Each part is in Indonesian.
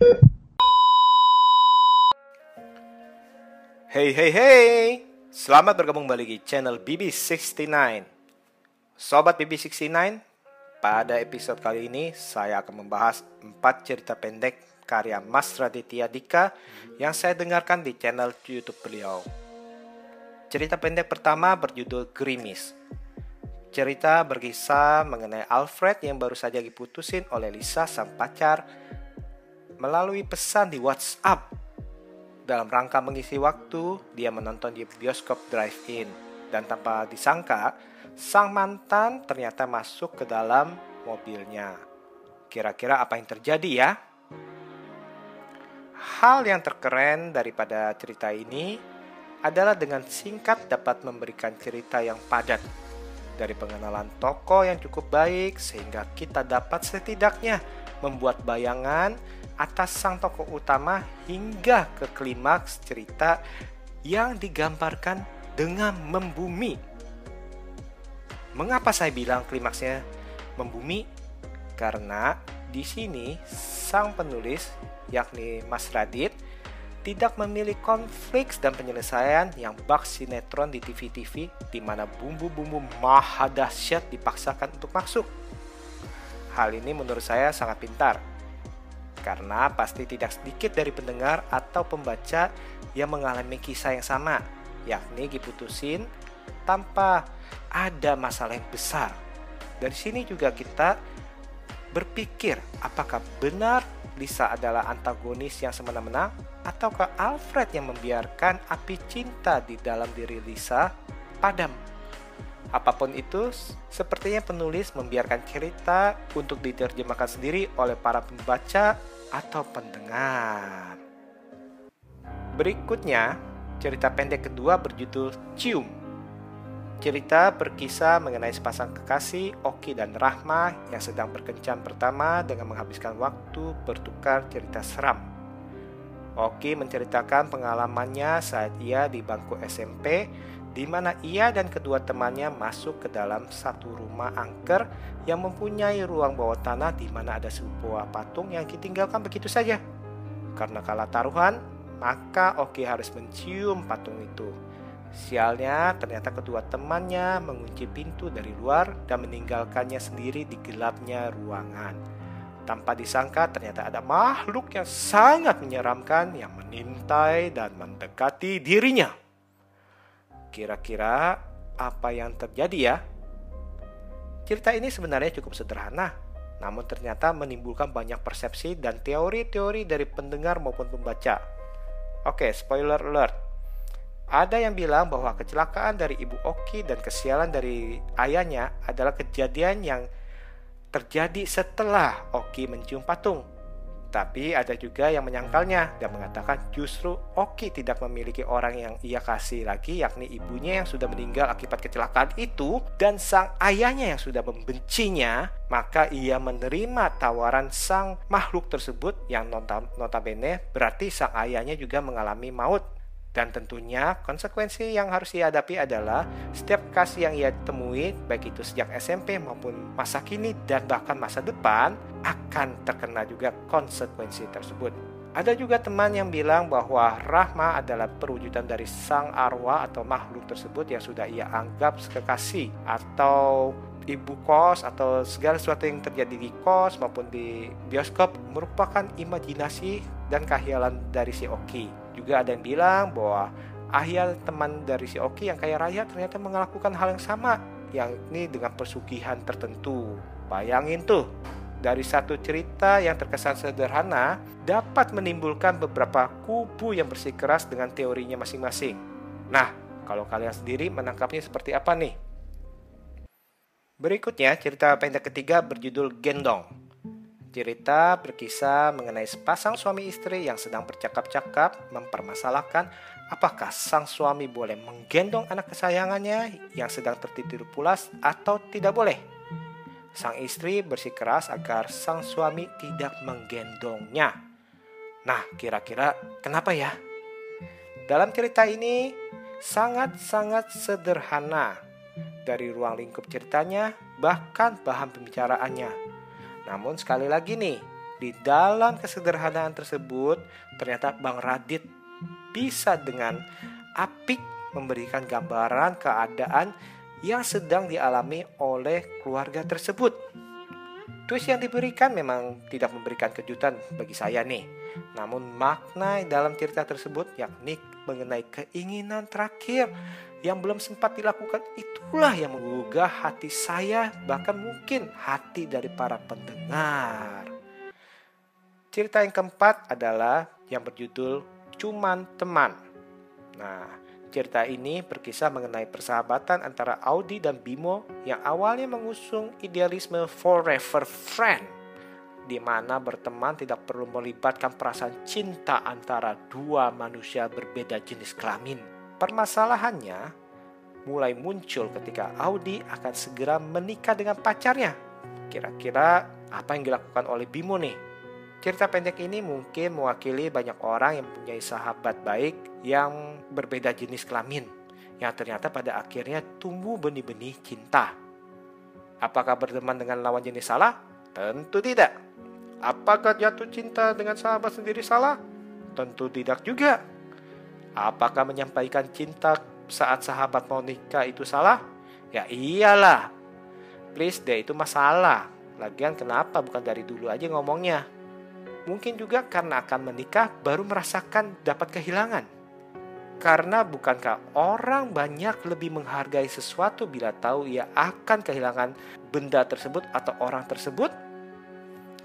Hey hey hey. Selamat bergabung kembali di channel BB69. Sobat BB69, pada episode kali ini saya akan membahas 4 cerita pendek karya Mas Raditya Dika yang saya dengarkan di channel YouTube beliau. Cerita pendek pertama berjudul Grimis. Cerita berkisah mengenai Alfred yang baru saja diputusin oleh Lisa sang pacar melalui pesan di WhatsApp dalam rangka mengisi waktu, dia menonton di bioskop drive-in. Dan tanpa disangka, sang mantan ternyata masuk ke dalam mobilnya. Kira-kira apa yang terjadi ya? Hal yang terkeren daripada cerita ini adalah dengan singkat dapat memberikan cerita yang padat. Dari pengenalan tokoh yang cukup baik sehingga kita dapat setidaknya membuat bayangan atas sang tokoh utama hingga ke klimaks cerita yang digambarkan dengan membumi. Mengapa saya bilang klimaksnya membumi? Karena di sini sang penulis yakni Mas Radit tidak memilih konflik dan penyelesaian yang bak sinetron di TV-TV di mana bumbu-bumbu maha dahsyat dipaksakan untuk masuk. Hal ini menurut saya sangat pintar karena pasti tidak sedikit dari pendengar atau pembaca yang mengalami kisah yang sama, yakni diputusin tanpa ada masalah yang besar. Dari sini juga kita berpikir apakah benar Lisa adalah antagonis yang semena-mena ataukah Alfred yang membiarkan api cinta di dalam diri Lisa padam. Apa pun itu, sepertinya penulis membiarkan cerita untuk diterjemahkan sendiri oleh para pembaca atau pendengar. Berikutnya, cerita pendek kedua berjudul Cium. Cerita berkisah mengenai sepasang kekasih Oki dan Rahma yang sedang berkencan pertama dengan menghabiskan waktu bertukar cerita seram. Oki menceritakan pengalamannya saat ia di bangku SMP di mana ia dan kedua temannya masuk ke dalam satu rumah angker yang mempunyai ruang bawah tanah di mana ada sebuah patung yang ditinggalkan begitu saja. Karena kalah taruhan, maka Oki harus mencium patung itu. Sialnya, ternyata kedua temannya mengunci pintu dari luar dan meninggalkannya sendiri di gelapnya ruangan. Tanpa disangka, ternyata ada makhluk yang sangat menyeramkan yang mengintai dan mendekati dirinya. Kira-kira apa yang terjadi ya? Cerita ini sebenarnya cukup sederhana, namun ternyata menimbulkan banyak persepsi dan teori-teori dari pendengar maupun pembaca. Oke, spoiler alert. Ada yang bilang bahwa kecelakaan dari ibu Oki dan kesialan dari ayahnya adalah kejadian yang terjadi setelah Oki mencium patung. Tapi ada juga yang menyangkalnya dan mengatakan justru Oki tidak memiliki orang yang ia kasih lagi yakni ibunya yang sudah meninggal akibat kecelakaan itu dan sang ayahnya yang sudah membencinya. Maka ia menerima tawaran sang makhluk tersebut yang notabene berarti sang ayahnya juga mengalami maut dan tentunya konsekuensi yang harus dihadapi adalah setiap kasih yang ia temui, baik itu sejak SMP maupun masa kini dan bahkan masa depan, akan terkena juga konsekuensi tersebut. Ada juga teman yang bilang bahwa Rahma adalah perwujudan dari sang arwah atau makhluk tersebut yang sudah ia anggap kekasih atau ibu kos atau segala sesuatu yang terjadi di kos maupun di bioskop merupakan imajinasi dan khayalan dari si Oki. Juga ada yang bilang bahwa Ahyal teman dari si Oki yang kaya raya ternyata melakukan hal yang sama yang ini dengan pesugihan tertentu. Bayangin tuh, dari satu cerita yang terkesan sederhana dapat menimbulkan beberapa kubu yang bersikeras dengan teorinya masing-masing. Nah, kalau kalian sendiri menangkapnya seperti apa nih? Berikutnya, cerita pendek ketiga berjudul Gendong. Cerita berkisah mengenai sepasang suami istri yang sedang bercakap-cakap mempermasalahkan apakah sang suami boleh menggendong anak kesayangannya yang sedang tertidur pulas atau tidak boleh. Sang istri bersikeras agar sang suami tidak menggendongnya. Nah, kira-kira kenapa ya? Dalam cerita ini sangat-sangat sederhana. Dari ruang lingkup ceritanya, bahkan bahan pembicaraannya namun sekali lagi nih, di dalam kesederhanaan tersebut ternyata Bang Radit bisa dengan apik memberikan gambaran keadaan yang sedang dialami oleh keluarga tersebut. Twist yang diberikan memang tidak memberikan kejutan bagi saya nih. Namun makna dalam cerita tersebut yakni mengenai keinginan terakhir yang belum sempat dilakukan itulah yang menggugah hati saya bahkan mungkin hati dari para pendengar. Cerita yang keempat adalah yang berjudul Cuman Teman. Nah, cerita ini berkisah mengenai persahabatan antara Audi dan Bimo yang awalnya mengusung idealisme forever friend di mana berteman tidak perlu melibatkan perasaan cinta antara dua manusia berbeda jenis kelamin. Permasalahannya mulai muncul ketika Audi akan segera menikah dengan pacarnya. Kira-kira apa yang dilakukan oleh Bimo nih? Cerita pendek ini mungkin mewakili banyak orang yang mempunyai sahabat baik yang berbeda jenis kelamin, yang ternyata pada akhirnya tumbuh benih-benih cinta. Apakah berteman dengan lawan jenis salah? Tentu tidak. Apakah jatuh cinta dengan sahabat sendiri salah? Tentu tidak juga. Apakah menyampaikan cinta saat sahabat mau nikah itu salah? Ya iyalah. Please deh itu masalah. Lagian kenapa bukan dari dulu aja ngomongnya? mungkin juga karena akan menikah baru merasakan dapat kehilangan. Karena bukankah orang banyak lebih menghargai sesuatu bila tahu ia akan kehilangan benda tersebut atau orang tersebut?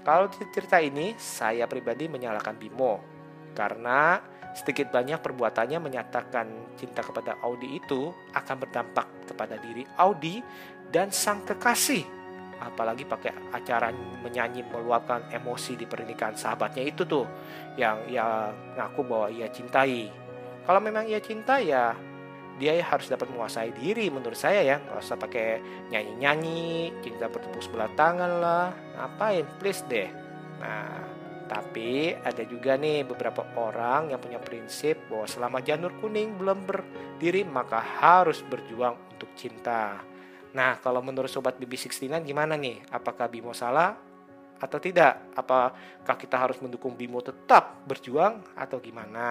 Kalau cerita ini, saya pribadi menyalahkan Bimo. Karena sedikit banyak perbuatannya menyatakan cinta kepada Audi itu akan berdampak kepada diri Audi dan sang kekasih. Apalagi pakai acara menyanyi meluapkan emosi di pernikahan sahabatnya itu tuh yang ya ngaku bahwa ia cintai. Kalau memang ia cinta ya dia harus dapat menguasai diri menurut saya ya. Nggak usah pakai nyanyi nyanyi cinta bertepuk sebelah tangan lah. Ngapain? Please deh. Nah tapi ada juga nih beberapa orang yang punya prinsip bahwa selama janur kuning belum berdiri maka harus berjuang untuk cinta Nah, kalau menurut Sobat BB69 gimana nih? Apakah Bimo salah atau tidak? Apakah kita harus mendukung Bimo tetap berjuang atau gimana?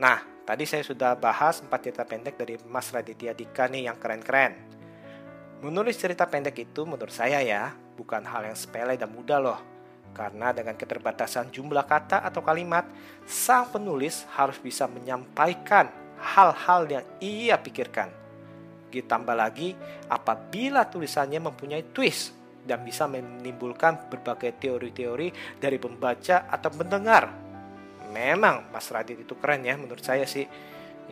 Nah, tadi saya sudah bahas 4 cerita pendek dari Mas Raditya Dika nih yang keren-keren. Menulis cerita pendek itu menurut saya ya, bukan hal yang sepele dan mudah loh. Karena dengan keterbatasan jumlah kata atau kalimat, sang penulis harus bisa menyampaikan hal-hal yang ia pikirkan Ditambah lagi apabila tulisannya mempunyai twist dan bisa menimbulkan berbagai teori-teori dari pembaca atau pendengar. Memang Mas Radit itu keren ya menurut saya sih.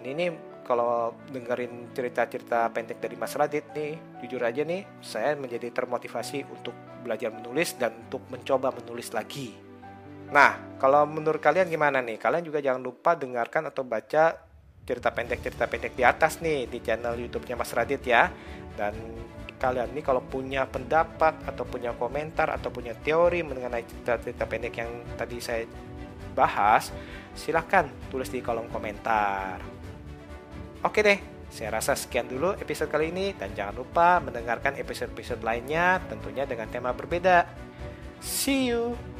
Ini nih kalau dengerin cerita-cerita pendek dari Mas Radit nih, jujur aja nih, saya menjadi termotivasi untuk belajar menulis dan untuk mencoba menulis lagi. Nah, kalau menurut kalian gimana nih? Kalian juga jangan lupa dengarkan atau baca cerita pendek-cerita pendek di atas nih di channel YouTube-nya Mas Radit ya. Dan kalian nih kalau punya pendapat atau punya komentar atau punya teori mengenai cerita-cerita pendek yang tadi saya bahas, silahkan tulis di kolom komentar. Oke deh, saya rasa sekian dulu episode kali ini dan jangan lupa mendengarkan episode-episode lainnya tentunya dengan tema berbeda. See you!